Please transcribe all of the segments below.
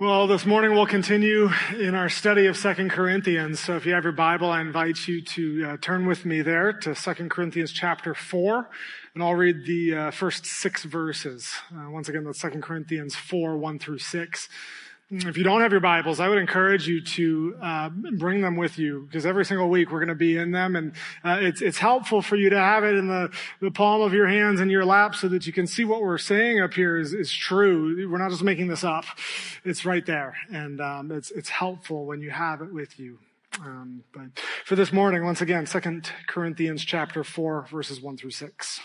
Well, this morning we'll continue in our study of Second Corinthians. So if you have your Bible, I invite you to uh, turn with me there to Second Corinthians chapter 4, and I'll read the uh, first six verses. Uh, once again, that's Second Corinthians 4, 1 through 6. If you don't have your Bibles, I would encourage you to uh, bring them with you because every single week we're going to be in them, and uh, it's it's helpful for you to have it in the, the palm of your hands in your lap so that you can see what we're saying up here is, is true. We're not just making this up; it's right there, and um, it's it's helpful when you have it with you. Um, but for this morning, once again, Second Corinthians chapter four, verses one through six.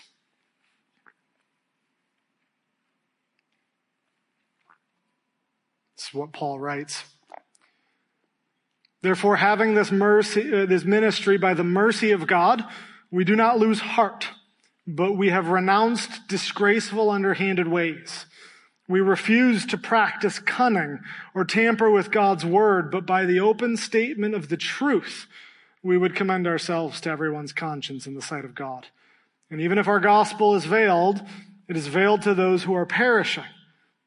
What Paul writes. Therefore, having this mercy, uh, this ministry by the mercy of God, we do not lose heart, but we have renounced disgraceful, underhanded ways. We refuse to practice cunning or tamper with God's word, but by the open statement of the truth, we would commend ourselves to everyone's conscience in the sight of God. And even if our gospel is veiled, it is veiled to those who are perishing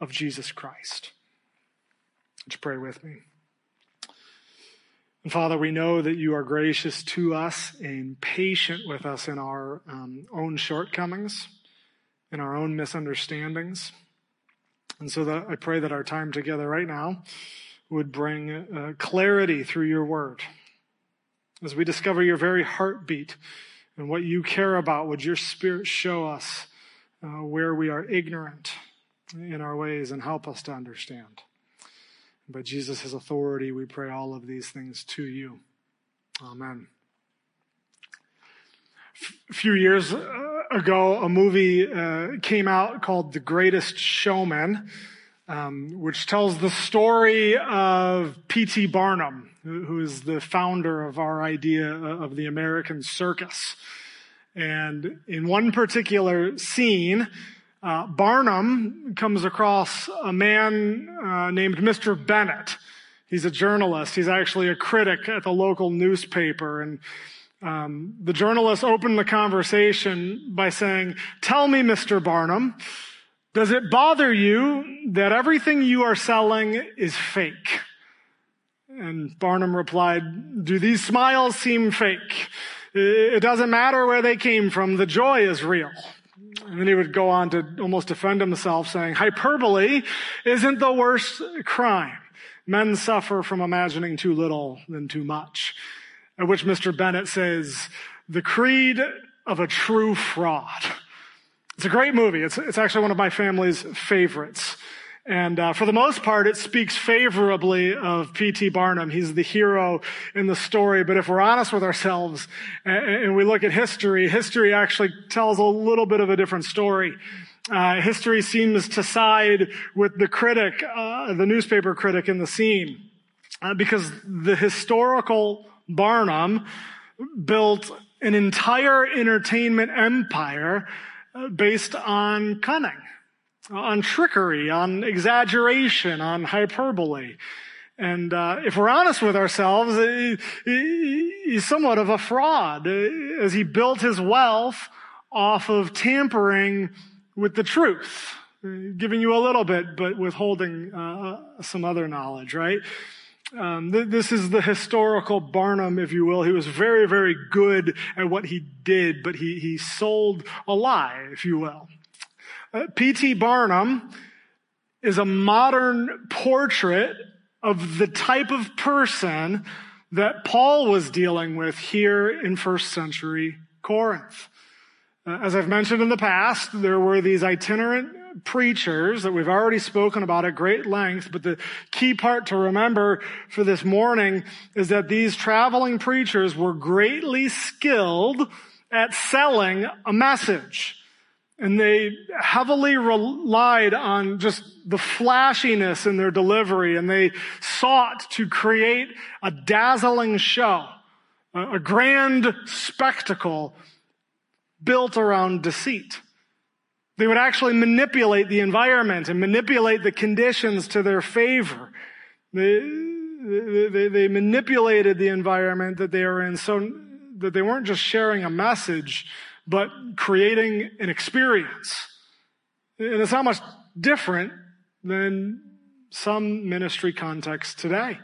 of Jesus Christ. Would you pray with me? And Father, we know that you are gracious to us and patient with us in our um, own shortcomings, in our own misunderstandings. And so that I pray that our time together right now would bring uh, clarity through your word. As we discover your very heartbeat and what you care about, would your spirit show us uh, where we are ignorant in our ways and help us to understand. By Jesus' authority, we pray all of these things to you. Amen. A few years uh, ago, a movie uh, came out called The Greatest Showman, um, which tells the story of P.T. Barnum, who is the founder of our idea of the American circus. And in one particular scene, uh, Barnum comes across a man uh, named Mr. Bennett. He's a journalist. He's actually a critic at the local newspaper. And um, the journalist opened the conversation by saying, Tell me, Mr. Barnum, does it bother you that everything you are selling is fake? And Barnum replied, Do these smiles seem fake? It doesn't matter where they came from. The joy is real. And then he would go on to almost defend himself saying, hyperbole isn't the worst crime. Men suffer from imagining too little than too much. At which Mr. Bennett says, the creed of a true fraud. It's a great movie. It's, it's actually one of my family's favorites. And uh, for the most part, it speaks favorably of P.T. Barnum. He's the hero in the story. But if we're honest with ourselves and, and we look at history, history actually tells a little bit of a different story. Uh, history seems to side with the critic, uh, the newspaper critic in the scene, uh, because the historical Barnum built an entire entertainment empire uh, based on cunning on trickery, on exaggeration, on hyperbole. And uh, if we're honest with ourselves, he's somewhat of a fraud uh, as he built his wealth off of tampering with the truth, giving you a little bit, but withholding uh, some other knowledge, right? Um, th- this is the historical Barnum, if you will. He was very, very good at what he did, but he, he sold a lie, if you will. P.T. Barnum is a modern portrait of the type of person that Paul was dealing with here in first century Corinth. Uh, as I've mentioned in the past, there were these itinerant preachers that we've already spoken about at great length, but the key part to remember for this morning is that these traveling preachers were greatly skilled at selling a message. And they heavily relied on just the flashiness in their delivery and they sought to create a dazzling show, a grand spectacle built around deceit. They would actually manipulate the environment and manipulate the conditions to their favor. They, they, they, manipulated the environment that they were in so that they weren't just sharing a message, but creating an experience. And it's not much different than some ministry context today,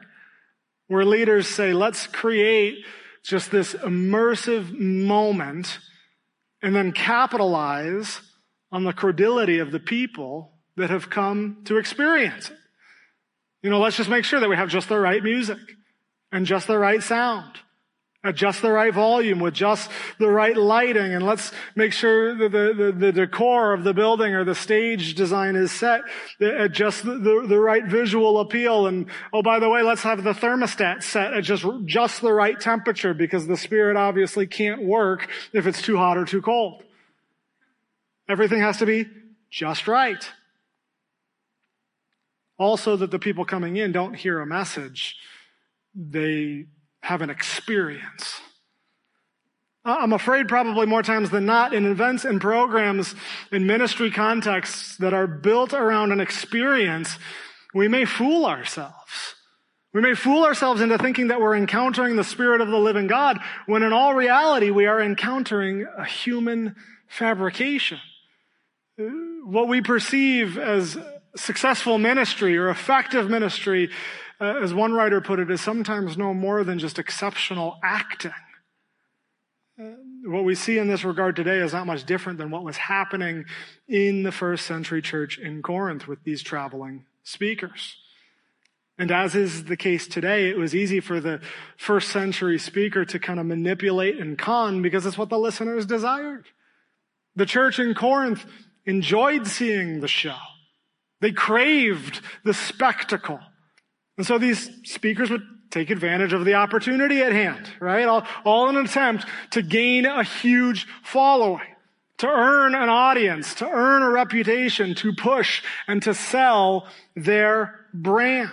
where leaders say, let's create just this immersive moment and then capitalize on the credulity of the people that have come to experience it. You know, let's just make sure that we have just the right music and just the right sound at just the right volume with just the right lighting. And let's make sure that the, the, the decor of the building or the stage design is set at just the, the, the, right visual appeal. And oh, by the way, let's have the thermostat set at just, just the right temperature because the spirit obviously can't work if it's too hot or too cold. Everything has to be just right. Also that the people coming in don't hear a message. They have an experience. I'm afraid probably more times than not in events and programs in ministry contexts that are built around an experience, we may fool ourselves. We may fool ourselves into thinking that we're encountering the Spirit of the living God when in all reality we are encountering a human fabrication. What we perceive as successful ministry or effective ministry uh, as one writer put it, is sometimes no more than just exceptional acting. Uh, what we see in this regard today is not much different than what was happening in the first century church in Corinth with these traveling speakers. And as is the case today, it was easy for the first century speaker to kind of manipulate and con because it's what the listeners desired. The church in Corinth enjoyed seeing the show. They craved the spectacle. And so these speakers would take advantage of the opportunity at hand, right? All, all in an attempt to gain a huge following, to earn an audience, to earn a reputation, to push and to sell their brand.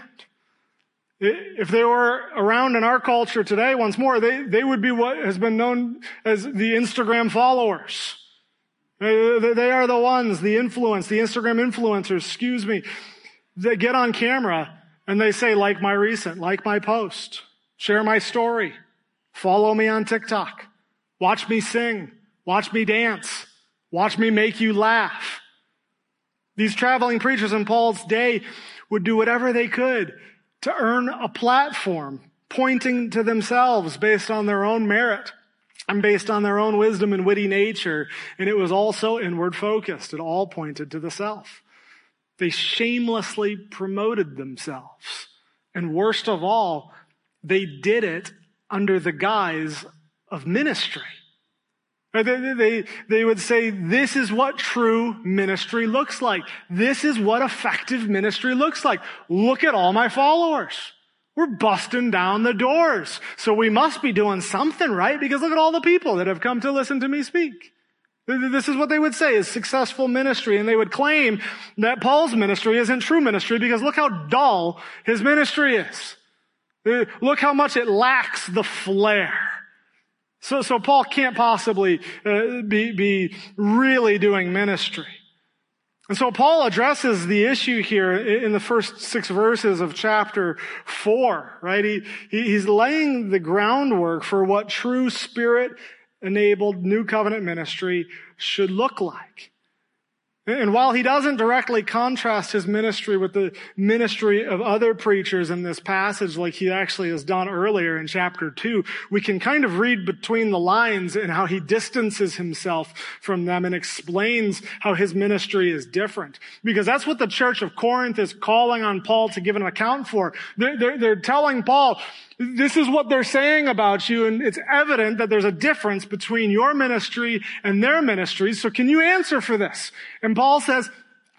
If they were around in our culture today, once more, they, they would be what has been known as the Instagram followers. They are the ones, the influence, the Instagram influencers, excuse me, that get on camera and they say, like my recent, like my post, share my story, follow me on TikTok, watch me sing, watch me dance, watch me make you laugh. These traveling preachers in Paul's day would do whatever they could to earn a platform pointing to themselves based on their own merit and based on their own wisdom and witty nature. And it was also inward focused. It all pointed to the self. They shamelessly promoted themselves. And worst of all, they did it under the guise of ministry. They, they, they would say, this is what true ministry looks like. This is what effective ministry looks like. Look at all my followers. We're busting down the doors. So we must be doing something right because look at all the people that have come to listen to me speak. This is what they would say is successful ministry. And they would claim that Paul's ministry isn't true ministry because look how dull his ministry is. Look how much it lacks the flair. So, so Paul can't possibly uh, be, be really doing ministry. And so Paul addresses the issue here in the first six verses of chapter four, right? He, he's laying the groundwork for what true spirit enabled new covenant ministry should look like. And while he doesn't directly contrast his ministry with the ministry of other preachers in this passage, like he actually has done earlier in chapter two, we can kind of read between the lines and how he distances himself from them and explains how his ministry is different. Because that's what the church of Corinth is calling on Paul to give an account for. They're, they're, they're telling Paul, this is what they're saying about you, and it's evident that there's a difference between your ministry and their ministry. So can you answer for this? And Paul says,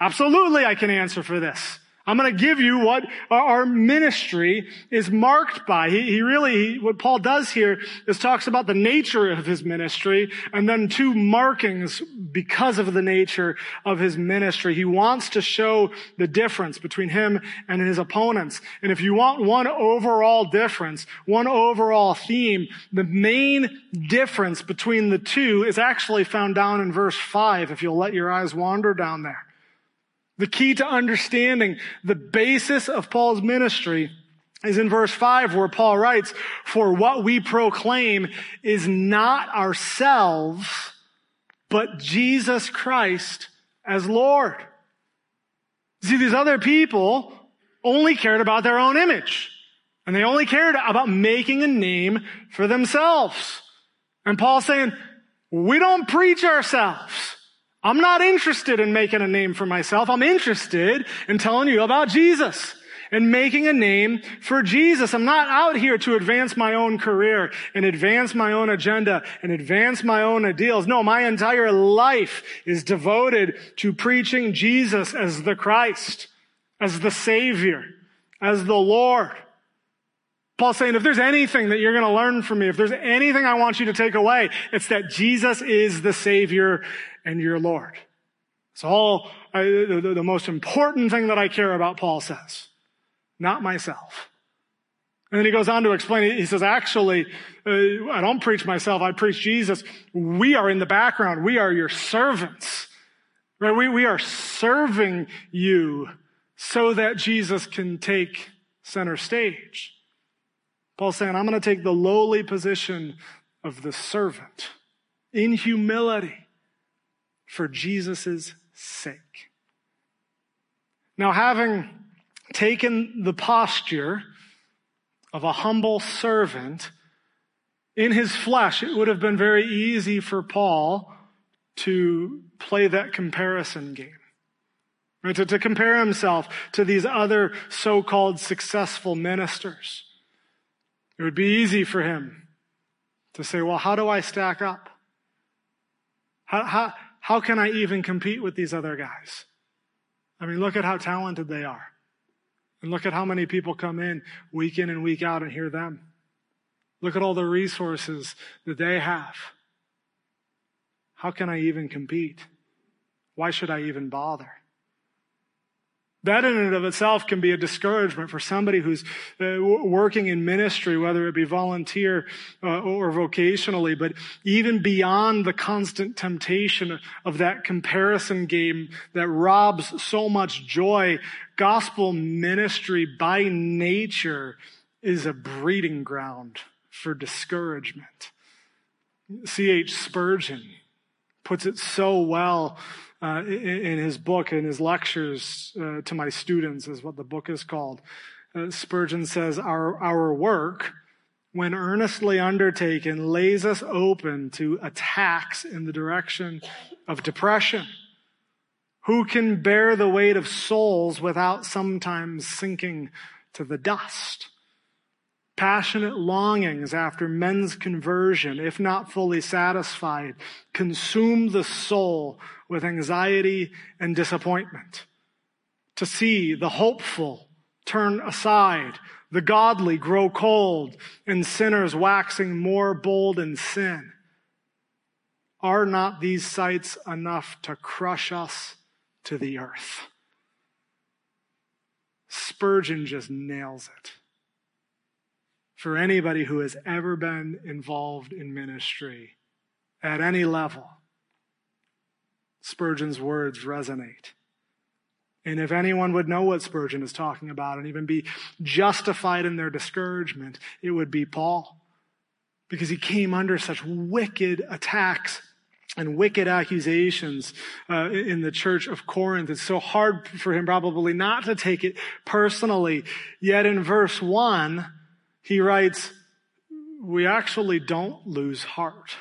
absolutely I can answer for this. I'm going to give you what our ministry is marked by. He, he really, what Paul does here is talks about the nature of his ministry and then two markings because of the nature of his ministry. He wants to show the difference between him and his opponents. And if you want one overall difference, one overall theme, the main difference between the two is actually found down in verse five, if you'll let your eyes wander down there. The key to understanding the basis of Paul's ministry is in verse 5 where Paul writes, For what we proclaim is not ourselves, but Jesus Christ as Lord. See, these other people only cared about their own image. And they only cared about making a name for themselves. And Paul's saying, we don't preach ourselves. I'm not interested in making a name for myself. I'm interested in telling you about Jesus and making a name for Jesus. I'm not out here to advance my own career and advance my own agenda and advance my own ideals. No, my entire life is devoted to preaching Jesus as the Christ, as the Savior, as the Lord. Paul's saying, if there's anything that you're going to learn from me, if there's anything I want you to take away, it's that Jesus is the Savior and your Lord. It's all I, the, the most important thing that I care about, Paul says, not myself. And then he goes on to explain, he says, actually, uh, I don't preach myself, I preach Jesus. We are in the background. We are your servants. Right? We, we are serving you so that Jesus can take center stage. Paul's saying, I'm going to take the lowly position of the servant in humility for Jesus' sake. Now, having taken the posture of a humble servant in his flesh, it would have been very easy for Paul to play that comparison game. Right? To, to compare himself to these other so-called successful ministers. It would be easy for him to say, well, how do I stack up? How, how, how can I even compete with these other guys? I mean, look at how talented they are. And look at how many people come in week in and week out and hear them. Look at all the resources that they have. How can I even compete? Why should I even bother? That in and of itself can be a discouragement for somebody who's uh, working in ministry, whether it be volunteer uh, or vocationally, but even beyond the constant temptation of that comparison game that robs so much joy, gospel ministry by nature is a breeding ground for discouragement. C.H. Spurgeon puts it so well uh, in, his book, in his lectures uh, to my students, is what the book is called. Uh, Spurgeon says, our, our work, when earnestly undertaken, lays us open to attacks in the direction of depression. Who can bear the weight of souls without sometimes sinking to the dust? Passionate longings after men's conversion, if not fully satisfied, consume the soul with anxiety and disappointment. To see the hopeful turn aside, the godly grow cold, and sinners waxing more bold in sin. Are not these sights enough to crush us to the earth? Spurgeon just nails it for anybody who has ever been involved in ministry at any level. Spurgeon's words resonate. And if anyone would know what Spurgeon is talking about and even be justified in their discouragement, it would be Paul. Because he came under such wicked attacks and wicked accusations uh, in the church of Corinth. It's so hard for him probably not to take it personally. Yet in verse 1, he writes, we actually don't lose heart.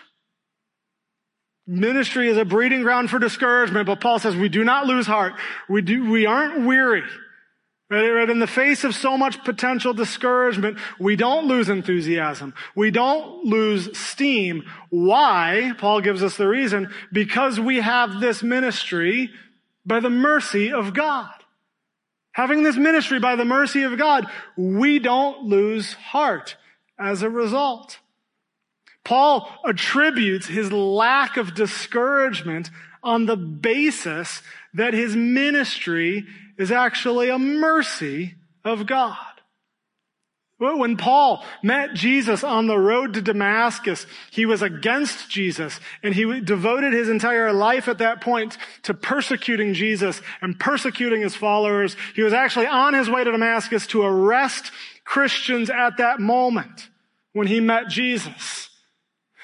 Ministry is a breeding ground for discouragement, but Paul says we do not lose heart. We do, we aren't weary. Right? In the face of so much potential discouragement, we don't lose enthusiasm. We don't lose steam. Why? Paul gives us the reason. Because we have this ministry by the mercy of God. Having this ministry by the mercy of God, we don't lose heart as a result. Paul attributes his lack of discouragement on the basis that his ministry is actually a mercy of God. When Paul met Jesus on the road to Damascus, he was against Jesus and he devoted his entire life at that point to persecuting Jesus and persecuting his followers. He was actually on his way to Damascus to arrest Christians at that moment when he met Jesus.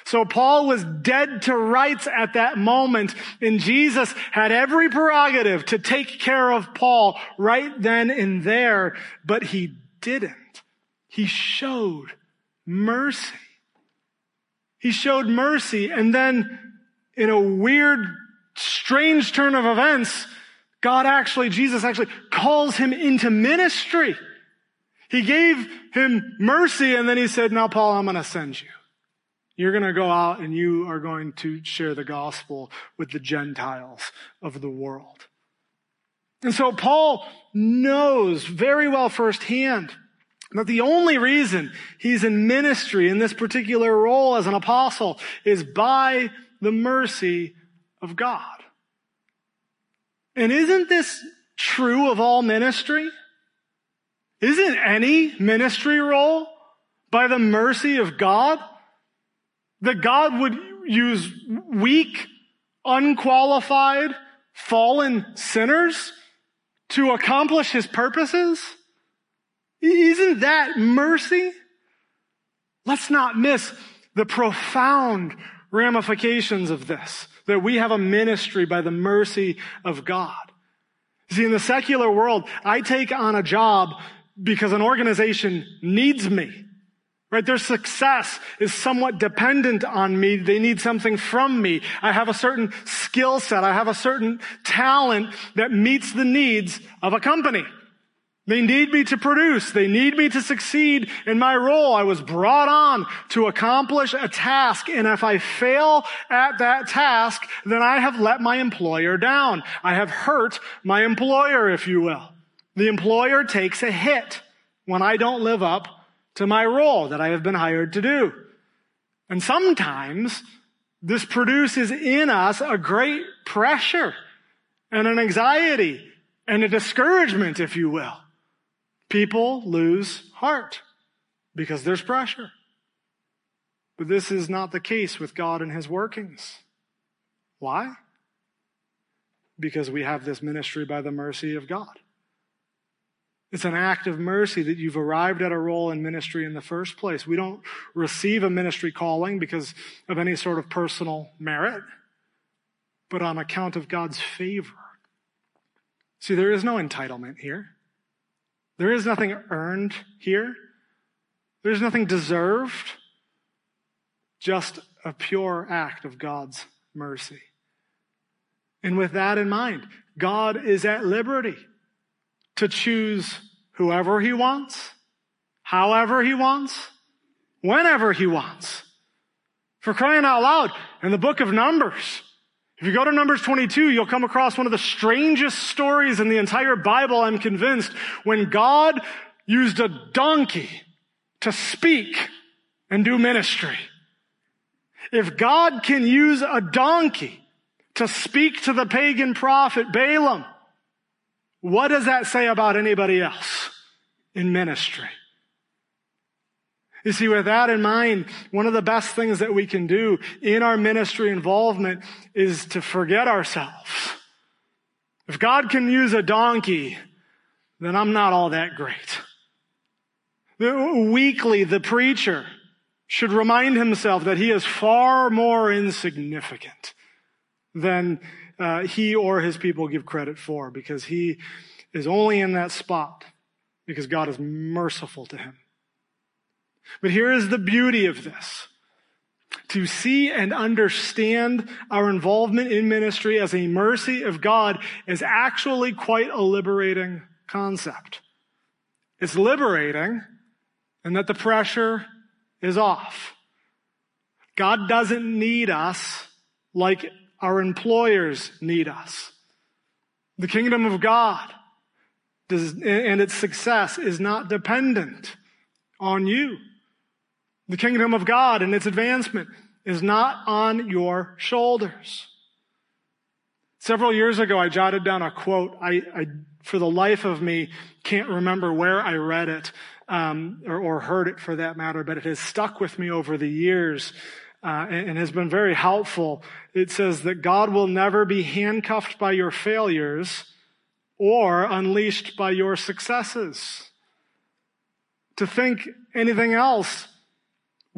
So Paul was dead to rights at that moment, and Jesus had every prerogative to take care of Paul right then and there, but he didn't. He showed mercy. He showed mercy, and then in a weird, strange turn of events, God actually, Jesus actually calls him into ministry. He gave him mercy, and then he said, Now, Paul, I'm going to send you. You're going to go out and you are going to share the gospel with the Gentiles of the world. And so Paul knows very well firsthand that the only reason he's in ministry in this particular role as an apostle is by the mercy of God. And isn't this true of all ministry? Isn't any ministry role by the mercy of God? That God would use weak, unqualified, fallen sinners to accomplish his purposes? Isn't that mercy? Let's not miss the profound ramifications of this, that we have a ministry by the mercy of God. See, in the secular world, I take on a job because an organization needs me. Right? Their success is somewhat dependent on me. They need something from me. I have a certain skill set. I have a certain talent that meets the needs of a company. They need me to produce. They need me to succeed in my role. I was brought on to accomplish a task. And if I fail at that task, then I have let my employer down. I have hurt my employer, if you will. The employer takes a hit when I don't live up to my role that I have been hired to do. And sometimes this produces in us a great pressure and an anxiety and a discouragement, if you will. People lose heart because there's pressure. But this is not the case with God and his workings. Why? Because we have this ministry by the mercy of God. It's an act of mercy that you've arrived at a role in ministry in the first place. We don't receive a ministry calling because of any sort of personal merit, but on account of God's favor. See, there is no entitlement here. There is nothing earned here. There's nothing deserved. Just a pure act of God's mercy. And with that in mind, God is at liberty to choose whoever he wants, however he wants, whenever he wants. For crying out loud, in the book of Numbers, if you go to Numbers 22, you'll come across one of the strangest stories in the entire Bible, I'm convinced, when God used a donkey to speak and do ministry. If God can use a donkey to speak to the pagan prophet Balaam, what does that say about anybody else in ministry? You see, with that in mind, one of the best things that we can do in our ministry involvement is to forget ourselves. If God can use a donkey, then I'm not all that great. Weekly, the preacher should remind himself that he is far more insignificant than uh, he or his people give credit for because he is only in that spot because God is merciful to him. But here is the beauty of this. To see and understand our involvement in ministry as a mercy of God is actually quite a liberating concept. It's liberating and that the pressure is off. God doesn't need us like our employers need us. The kingdom of God does, and its success is not dependent on you. The kingdom of God and its advancement is not on your shoulders. Several years ago, I jotted down a quote. I, I for the life of me, can't remember where I read it um, or, or, heard it for that matter, but it has stuck with me over the years uh, and, and has been very helpful. It says that God will never be handcuffed by your failures or unleashed by your successes. To think anything else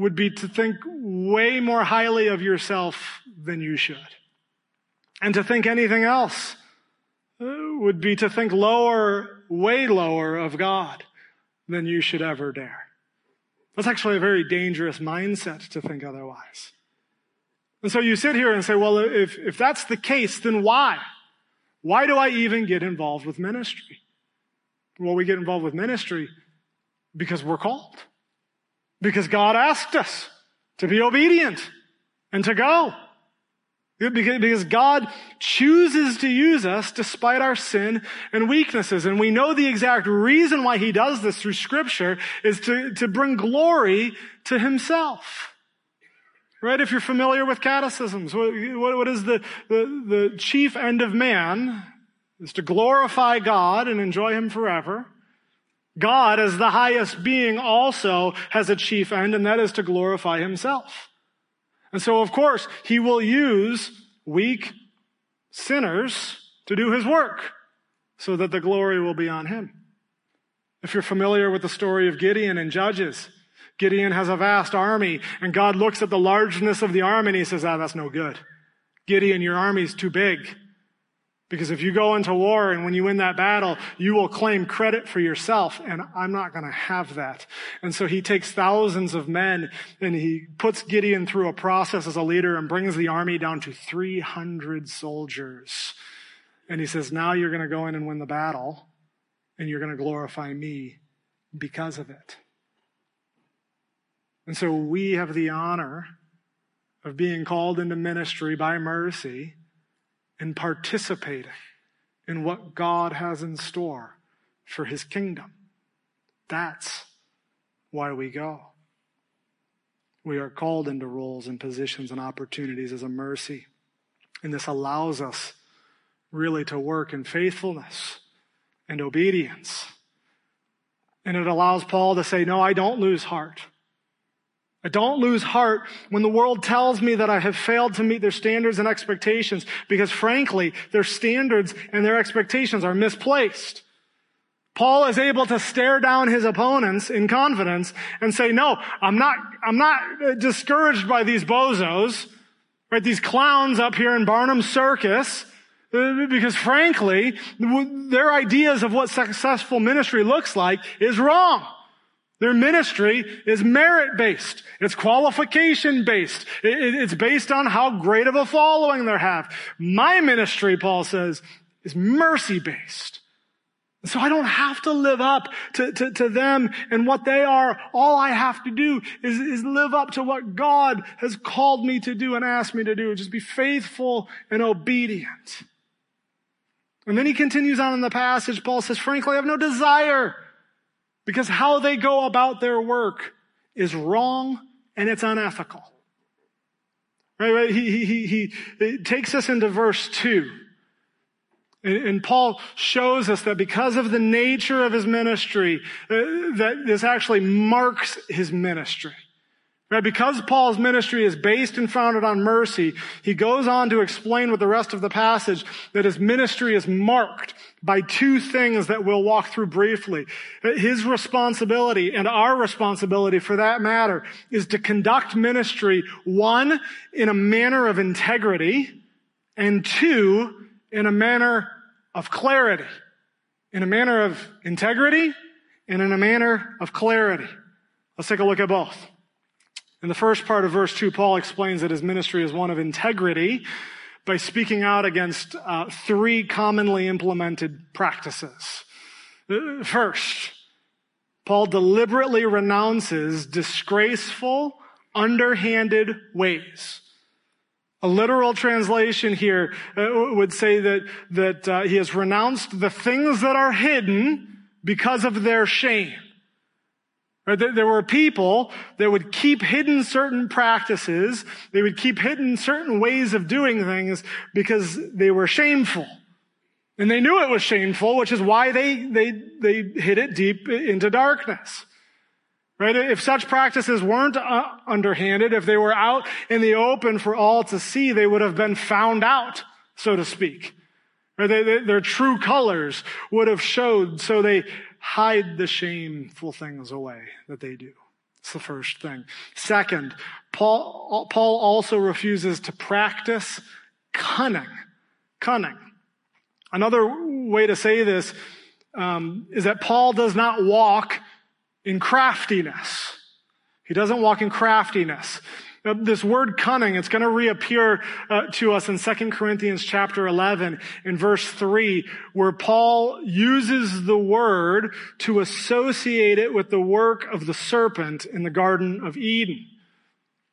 would be to think way more highly of yourself than you should. And to think anything else uh, would be to think lower, way lower of God than you should ever dare. That's actually a very dangerous mindset to think otherwise. And so you sit here and say, well, if, if that's the case, then why? Why do I even get involved with ministry? Well, we get involved with ministry because we're called. Because God asked us to be obedient and to go. Because God chooses to use us despite our sin and weaknesses. And we know the exact reason why he does this through scripture is to, to bring glory to himself. Right? If you're familiar with catechisms, what, what is the, the, the chief end of man? Is to glorify God and enjoy him forever. God, as the highest being, also has a chief end, and that is to glorify himself. And so, of course, he will use weak sinners to do his work so that the glory will be on him. If you're familiar with the story of Gideon and Judges, Gideon has a vast army, and God looks at the largeness of the army and he says, ah, that's no good. Gideon, your army's too big. Because if you go into war and when you win that battle, you will claim credit for yourself, and I'm not going to have that. And so he takes thousands of men and he puts Gideon through a process as a leader and brings the army down to 300 soldiers. And he says, now you're going to go in and win the battle, and you're going to glorify me because of it. And so we have the honor of being called into ministry by mercy and participating in what God has in store for his kingdom. That's why we go. We are called into roles and positions and opportunities as a mercy. And this allows us really to work in faithfulness and obedience. And it allows Paul to say, no, I don't lose heart. I don't lose heart when the world tells me that I have failed to meet their standards and expectations because frankly, their standards and their expectations are misplaced. Paul is able to stare down his opponents in confidence and say, no, I'm not, I'm not discouraged by these bozos, right? These clowns up here in Barnum Circus. Because frankly, their ideas of what successful ministry looks like is wrong. Their ministry is merit based. It's qualification based. It's based on how great of a following they have. My ministry, Paul says, is mercy based. So I don't have to live up to, to, to, them and what they are. All I have to do is, is live up to what God has called me to do and asked me to do. Just be faithful and obedient. And then he continues on in the passage. Paul says, frankly, I have no desire because how they go about their work is wrong and it's unethical. Right, right? He, he, he, he takes us into verse 2. And, and, Paul shows us that because of the nature of his ministry, uh, that this actually marks his ministry. Right? Because Paul's ministry is based and founded on mercy, he goes on to explain with the rest of the passage that his ministry is marked by two things that we'll walk through briefly. His responsibility and our responsibility for that matter is to conduct ministry, one, in a manner of integrity, and two, in a manner of clarity. In a manner of integrity and in a manner of clarity. Let's take a look at both. In the first part of verse 2, Paul explains that his ministry is one of integrity by speaking out against uh, three commonly implemented practices. Uh, first, Paul deliberately renounces disgraceful, underhanded ways. A literal translation here uh, would say that, that uh, he has renounced the things that are hidden because of their shame. There were people that would keep hidden certain practices. They would keep hidden certain ways of doing things because they were shameful. And they knew it was shameful, which is why they, they, they hid it deep into darkness. Right? If such practices weren't uh, underhanded, if they were out in the open for all to see, they would have been found out, so to speak. Right? They, they, their true colors would have showed, so they hide the shameful things away that they do. It's the first thing. Second, Paul, Paul also refuses to practice cunning. Cunning. Another way to say this um, is that Paul does not walk in craftiness. He doesn't walk in craftiness. Now, this word cunning, it's going to reappear uh, to us in 2 Corinthians chapter 11 in verse 3, where Paul uses the word to associate it with the work of the serpent in the Garden of Eden.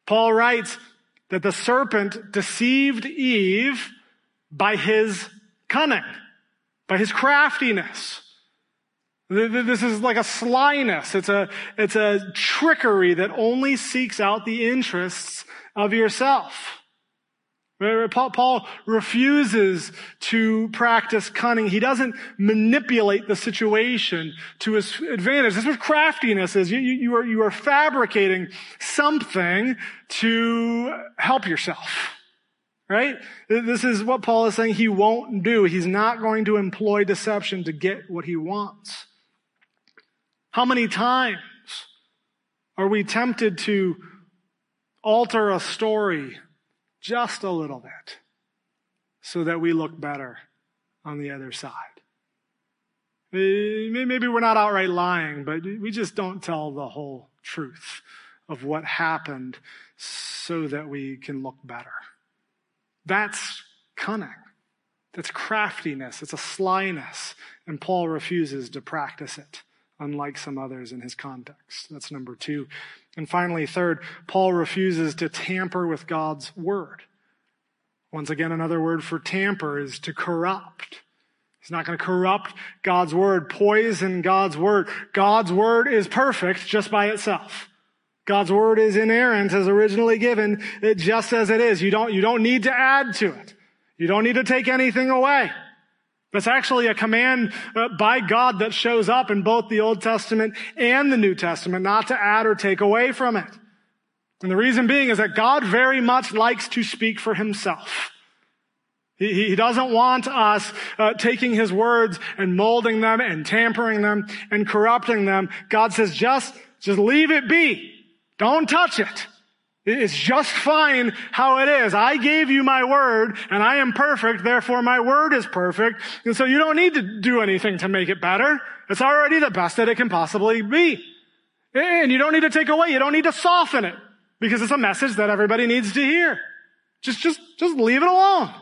Paul writes that the serpent deceived Eve by his cunning, by his craftiness. This is like a slyness. It's a, it's a trickery that only seeks out the interests of yourself. Paul refuses to practice cunning. He doesn't manipulate the situation to his advantage. This is what craftiness is. You, you, are, you are fabricating something to help yourself. Right? This is what Paul is saying he won't do. He's not going to employ deception to get what he wants. How many times are we tempted to alter a story just a little bit so that we look better on the other side? Eh, maybe we're not outright lying, but we just don't tell the whole truth of what happened so that we can look better. That's cunning. That's craftiness. It's a slyness. And Paul refuses to practice it unlike some others in his context. That's number two. And finally, third, Paul refuses to tamper with God's word. Once again, another word for tamper is to corrupt. He's not going to corrupt God's word, poison God's word. God's word is perfect just by itself. God's word is inerrant as originally given, it just as it is. You don't, you don't need to add to it. You don't need to take anything away. That's actually a command uh, by God that shows up in both the Old Testament and the New Testament, not to add or take away from it. And the reason being is that God very much likes to speak for himself. He, he doesn't want us uh, taking his words and molding them and tampering them and corrupting them. God says, just, just leave it be. Don't touch it. It's just fine how it is. I gave you my word and I am perfect, therefore my word is perfect. And so you don't need to do anything to make it better. It's already the best that it can possibly be. And you don't need to take away, you don't need to soften it because it's a message that everybody needs to hear. Just, just, just leave it alone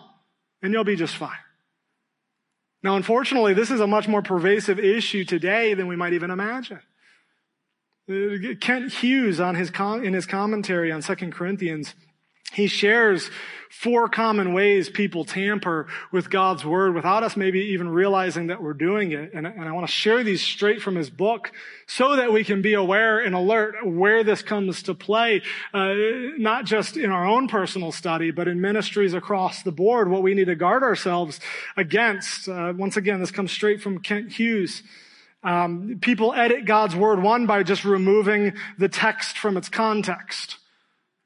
and you'll be just fine. Now, unfortunately, this is a much more pervasive issue today than we might even imagine. Kent Hughes on his in his commentary on 2 Corinthians, he shares four common ways people tamper with God's word without us maybe even realizing that we're doing it. And, and I want to share these straight from his book so that we can be aware and alert where this comes to play, uh, not just in our own personal study, but in ministries across the board, what we need to guard ourselves against. Uh, once again, this comes straight from Kent Hughes. Um, people edit God's word, one, by just removing the text from its context.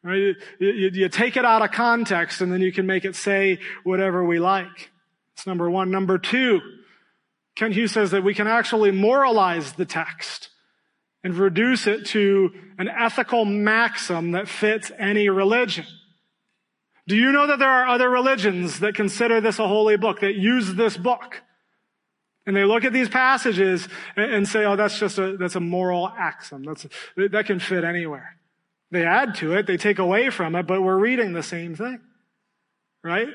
Right? You, you, you take it out of context and then you can make it say whatever we like. That's number one. Number two, Kent Hughes says that we can actually moralize the text and reduce it to an ethical maxim that fits any religion. Do you know that there are other religions that consider this a holy book, that use this book? And they look at these passages and say, oh, that's just a, that's a moral axiom. That's, that can fit anywhere. They add to it, they take away from it, but we're reading the same thing. Right?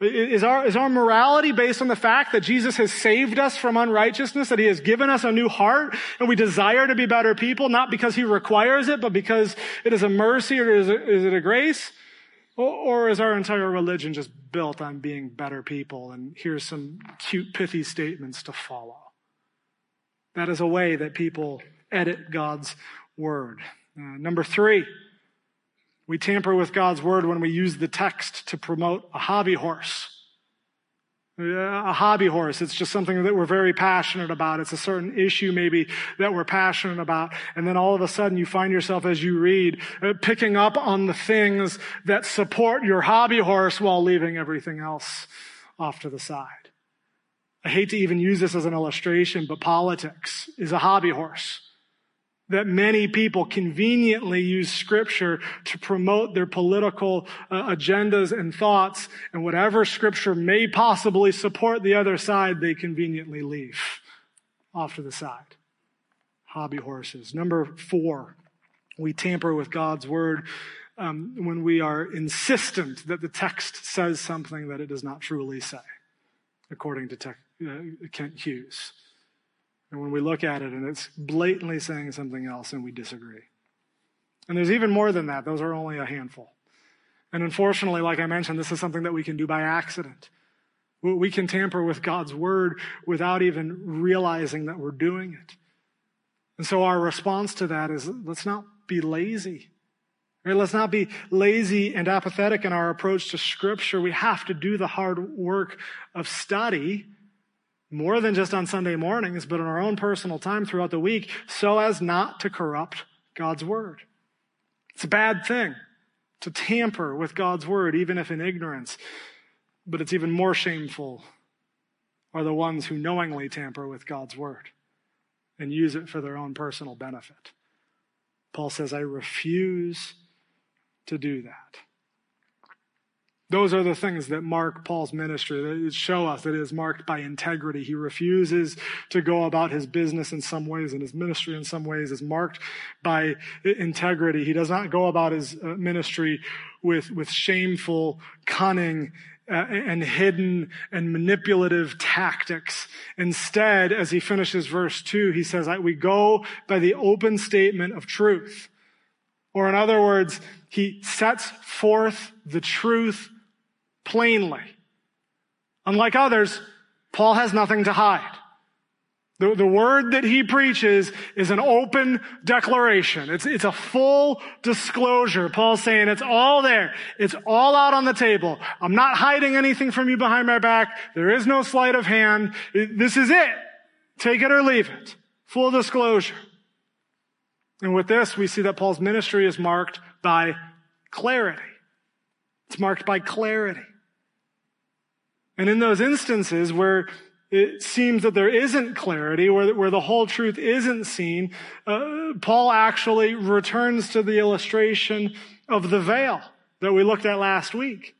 Is our, is our morality based on the fact that Jesus has saved us from unrighteousness, that he has given us a new heart, and we desire to be better people, not because he requires it, but because it is a mercy or is it, is it a grace? Or, or is our entire religion just built on being better people? And here's some cute, pithy statements to follow. That is a way that people edit God's word. Uh, number three, we tamper with God's word when we use the text to promote a hobby horse. A hobby horse. It's just something that we're very passionate about. It's a certain issue maybe that we're passionate about. And then all of a sudden you find yourself as you read uh, picking up on the things that support your hobby horse while leaving everything else off to the side. I hate to even use this as an illustration, but politics is a hobby horse that many people conveniently use scripture to promote their political uh, agendas and thoughts and whatever scripture may possibly support the other side they conveniently leave off to the side. Hobby horses. Number four we tamper with god's word um, when we are insistent that the text says something that it does not truly say according to te- uh, kent hughes and when we look at it and it's blatantly saying something else and we disagree. And there's even more than that. Those are only a handful. And unfortunately, like I mentioned, this is something that we can do by accident. We can tamper with God's word without even realizing that we're doing it. And so our response to that is let's not be lazy. Right? Let's not be lazy and apathetic in our approach to scripture. We have to do the hard work of study more than just on Sunday mornings, but in our own personal time throughout the week, so as not to corrupt God's word. It's a bad thing to tamper with God's word, even if in ignorance. But it's even more shameful are the ones who knowingly tamper with God's word and use it for their own personal benefit. Paul says, I refuse to do that. Those are the things that mark Paul's ministry, that show us that it is marked by integrity. He refuses to go about his business in some ways, and his ministry in some ways is marked by integrity. He does not go about his uh, ministry with, with shameful, cunning, uh, and hidden and manipulative tactics. Instead, as he finishes verse 2, he says, We go by the open statement of truth. Or in other words, he sets forth the truth plainly. Unlike others, Paul has nothing to hide. The, the word that he preaches is an open declaration. It's, it's a full disclosure. Paul's saying it's all there. It's all out on the table. I'm not hiding anything from you behind my back. There is no sleight of hand. This is it. Take it or leave it. Full disclosure. And with this, we see that Paul's ministry is marked by clarity. It's marked by clarity. And in those instances where it seems that there isn't clarity, where, where the whole truth isn't seen, uh, Paul actually returns to the illustration of the veil that we looked at last week.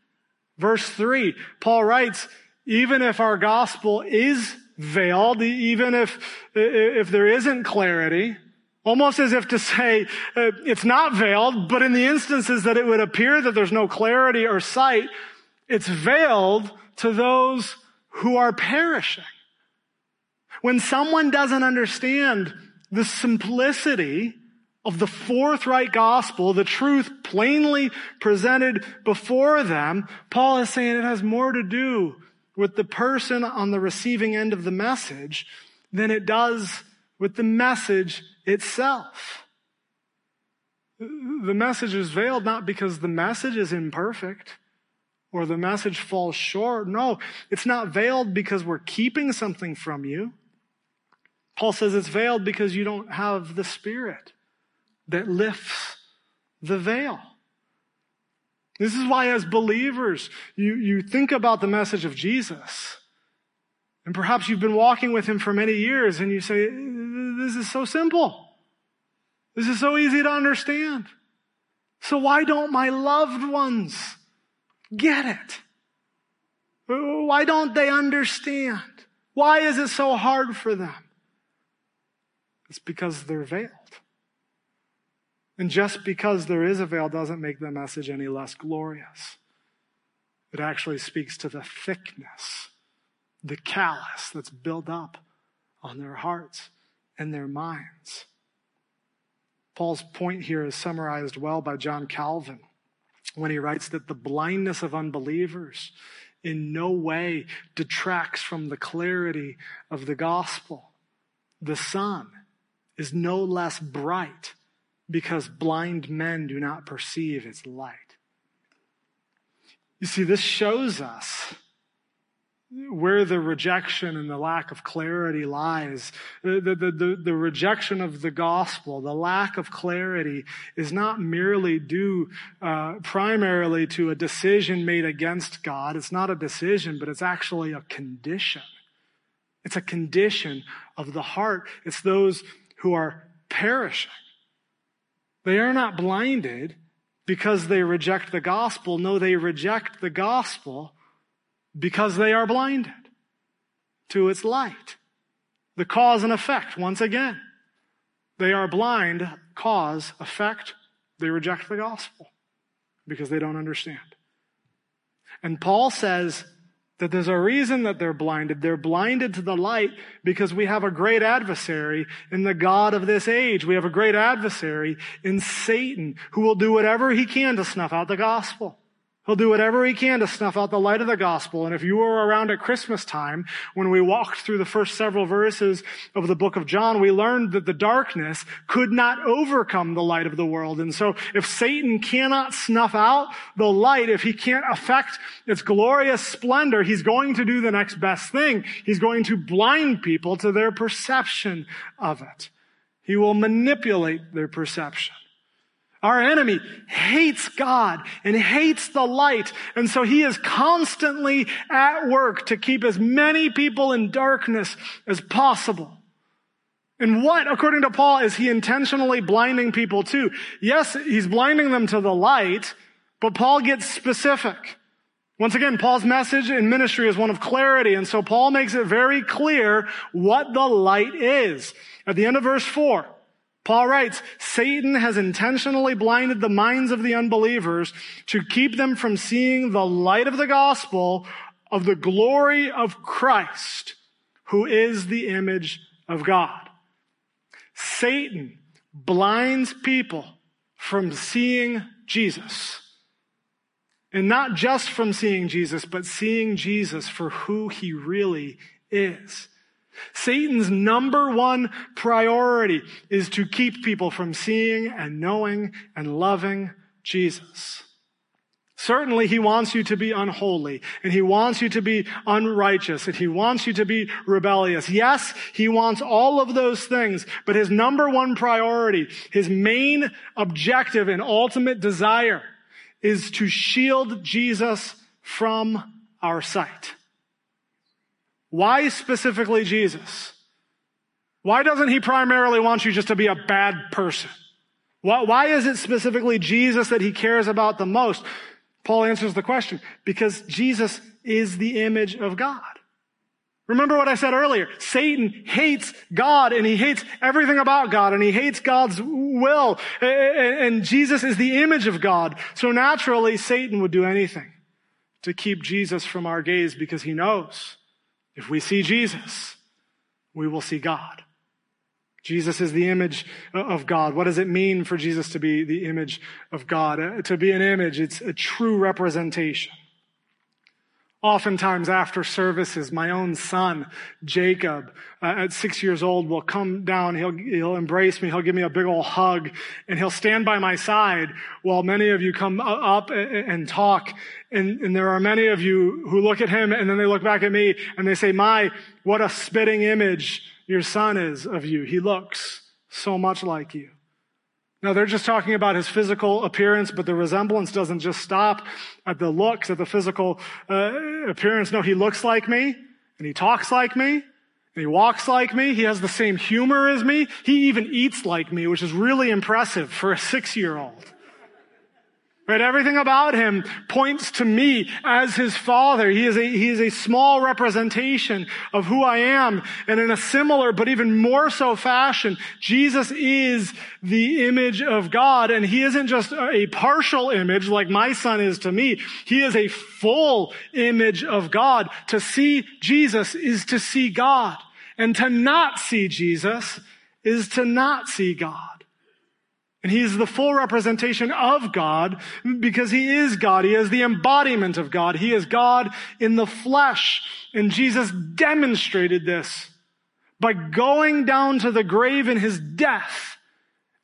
Verse three, Paul writes, even if our gospel is veiled, even if, if there isn't clarity, almost as if to say uh, it's not veiled, but in the instances that it would appear that there's no clarity or sight, it's veiled to those who are perishing. When someone doesn't understand the simplicity of the forthright gospel, the truth plainly presented before them, Paul is saying it has more to do with the person on the receiving end of the message than it does with the message itself. The message is veiled not because the message is imperfect, or the message falls short. No, it's not veiled because we're keeping something from you. Paul says it's veiled because you don't have the Spirit that lifts the veil. This is why, as believers, you, you think about the message of Jesus. And perhaps you've been walking with him for many years and you say, This is so simple. This is so easy to understand. So why don't my loved ones get it? Why don't they understand? Why is it so hard for them? It's because they're veiled. And just because there is a veil doesn't make the message any less glorious. It actually speaks to the thickness, the callous that's built up on their hearts and their minds. Paul's point here is summarized well by John Calvin when he writes that the blindness of unbelievers in no way detracts from the clarity of the gospel. The sun is no less bright because blind men do not perceive its light. You see, this shows us where the rejection and the lack of clarity lies. The, the, the, the, rejection of the gospel, the lack of clarity is not merely due uh, primarily to a decision made against God. It's not a decision, but it's actually a condition. It's a condition of the heart. It's those who are perishing. They are not blinded because they reject the gospel. No, they reject the gospel because they are blinded to its light. The cause and effect, once again. They are blind, cause, effect. They reject the gospel because they don't understand. And Paul says that there's a reason that they're blinded. They're blinded to the light because we have a great adversary in the God of this age. We have a great adversary in Satan who will do whatever he can to snuff out the gospel. He'll do whatever he can to snuff out the light of the gospel. And if you were around at Christmas time, when we walked through the first several verses of the book of John, we learned that the darkness could not overcome the light of the world. And so if Satan cannot snuff out the light, if he can't affect its glorious splendor, he's going to do the next best thing. He's going to blind people to their perception of it. He will manipulate their perception. Our enemy hates God and hates the light. And so he is constantly at work to keep as many people in darkness as possible. And what, according to Paul, is he intentionally blinding people to? Yes, he's blinding them to the light, but Paul gets specific. Once again, Paul's message in ministry is one of clarity. And so Paul makes it very clear what the light is. At the end of verse four, Paul writes, Satan has intentionally blinded the minds of the unbelievers to keep them from seeing the light of the gospel of the glory of Christ, who is the image of God. Satan blinds people from seeing Jesus. And not just from seeing Jesus, but seeing Jesus for who he really is. Satan's number one priority is to keep people from seeing and knowing and loving Jesus. Certainly he wants you to be unholy and he wants you to be unrighteous and he wants you to be rebellious. Yes, he wants all of those things, but his number one priority, his main objective and ultimate desire is to shield Jesus from our sight. Why specifically Jesus? Why doesn't he primarily want you just to be a bad person? Why, why is it specifically Jesus that he cares about the most? Paul answers the question because Jesus is the image of God. Remember what I said earlier. Satan hates God and he hates everything about God and he hates God's will. And Jesus is the image of God. So naturally, Satan would do anything to keep Jesus from our gaze because he knows if we see Jesus, we will see God. Jesus is the image of God. What does it mean for Jesus to be the image of God? Uh, to be an image, it's a true representation. Oftentimes after services, my own son, Jacob, uh, at six years old, will come down, he'll, he'll embrace me, he'll give me a big old hug, and he'll stand by my side while many of you come up and, talk. And, and there are many of you who look at him and then they look back at me and they say, my, what a spitting image your son is of you. He looks so much like you. Now they're just talking about his physical appearance, but the resemblance doesn't just stop at the looks, at the physical uh, appearance. No, he looks like me, and he talks like me, and he walks like me. He has the same humor as me. He even eats like me, which is really impressive for a six-year-old. Right? Everything about him points to me as his father. He is a, he is a small representation of who I am. And in a similar, but even more so fashion, Jesus is the image of God. And he isn't just a partial image like my son is to me. He is a full image of God. To see Jesus is to see God. And to not see Jesus is to not see God. And he's the full representation of God because he is God. He is the embodiment of God. He is God in the flesh. And Jesus demonstrated this by going down to the grave in his death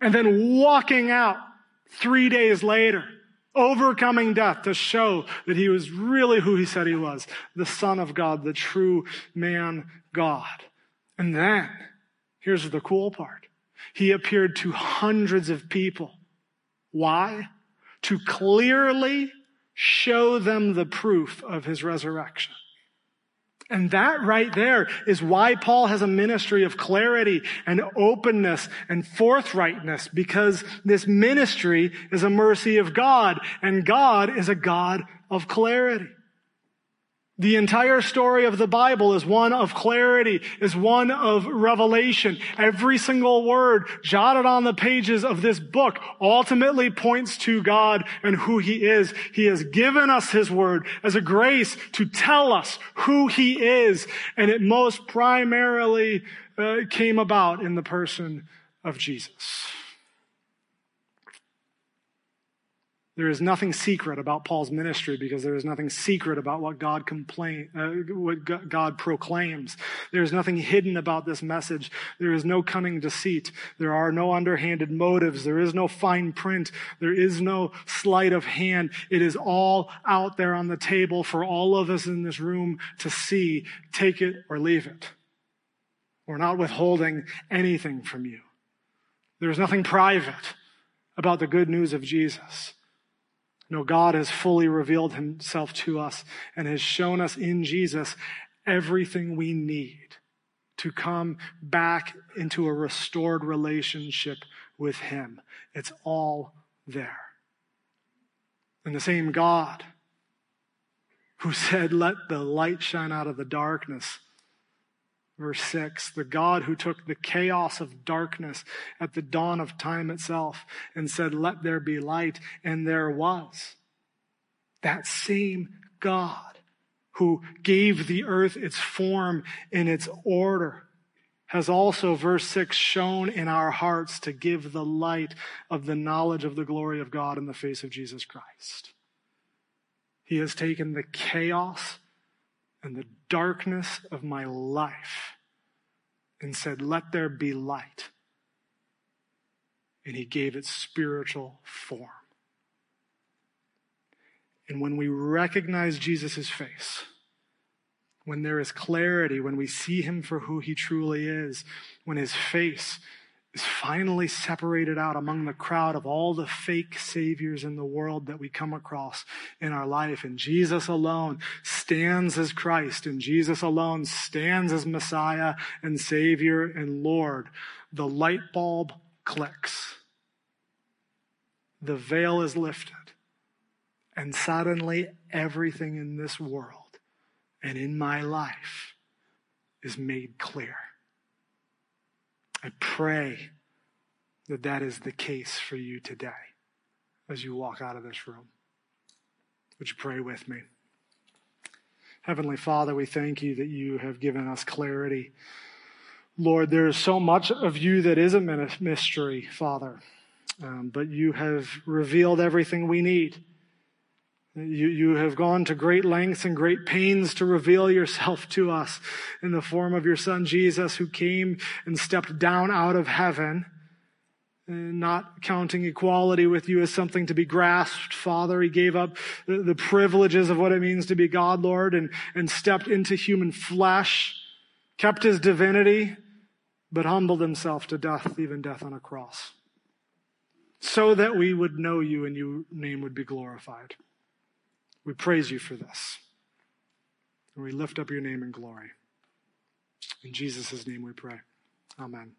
and then walking out three days later, overcoming death to show that he was really who he said he was, the son of God, the true man God. And then, here's the cool part. He appeared to hundreds of people. Why? To clearly show them the proof of his resurrection. And that right there is why Paul has a ministry of clarity and openness and forthrightness because this ministry is a mercy of God and God is a God of clarity. The entire story of the Bible is one of clarity, is one of revelation. Every single word jotted on the pages of this book ultimately points to God and who He is. He has given us His word as a grace to tell us who He is. And it most primarily uh, came about in the person of Jesus. There is nothing secret about Paul's ministry because there is nothing secret about what God complain, uh, what God proclaims. There is nothing hidden about this message. There is no cunning deceit. There are no underhanded motives. There is no fine print. There is no sleight of hand. It is all out there on the table for all of us in this room to see. Take it or leave it. We're not withholding anything from you. There is nothing private about the good news of Jesus. No, God has fully revealed himself to us and has shown us in Jesus everything we need to come back into a restored relationship with him. It's all there. And the same God who said, let the light shine out of the darkness Verse 6 The God who took the chaos of darkness at the dawn of time itself and said, Let there be light, and there was. That same God who gave the earth its form and its order has also, verse 6, shone in our hearts to give the light of the knowledge of the glory of God in the face of Jesus Christ. He has taken the chaos and the darkness of my life and said, Let there be light. And he gave it spiritual form. And when we recognize Jesus' face, when there is clarity, when we see him for who he truly is, when his face is finally separated out among the crowd of all the fake saviors in the world that we come across in our life. And Jesus alone stands as Christ, and Jesus alone stands as Messiah and Savior and Lord. The light bulb clicks. The veil is lifted. And suddenly, everything in this world and in my life is made clear. I pray that that is the case for you today as you walk out of this room. Would you pray with me? Heavenly Father, we thank you that you have given us clarity. Lord, there is so much of you that is a mystery, Father, um, but you have revealed everything we need. You, you have gone to great lengths and great pains to reveal yourself to us in the form of your son Jesus, who came and stepped down out of heaven, uh, not counting equality with you as something to be grasped, Father. He gave up the, the privileges of what it means to be God, Lord, and, and stepped into human flesh, kept his divinity, but humbled himself to death, even death on a cross, so that we would know you and your name would be glorified. We praise you for this. And we lift up your name in glory. In Jesus' name we pray. Amen.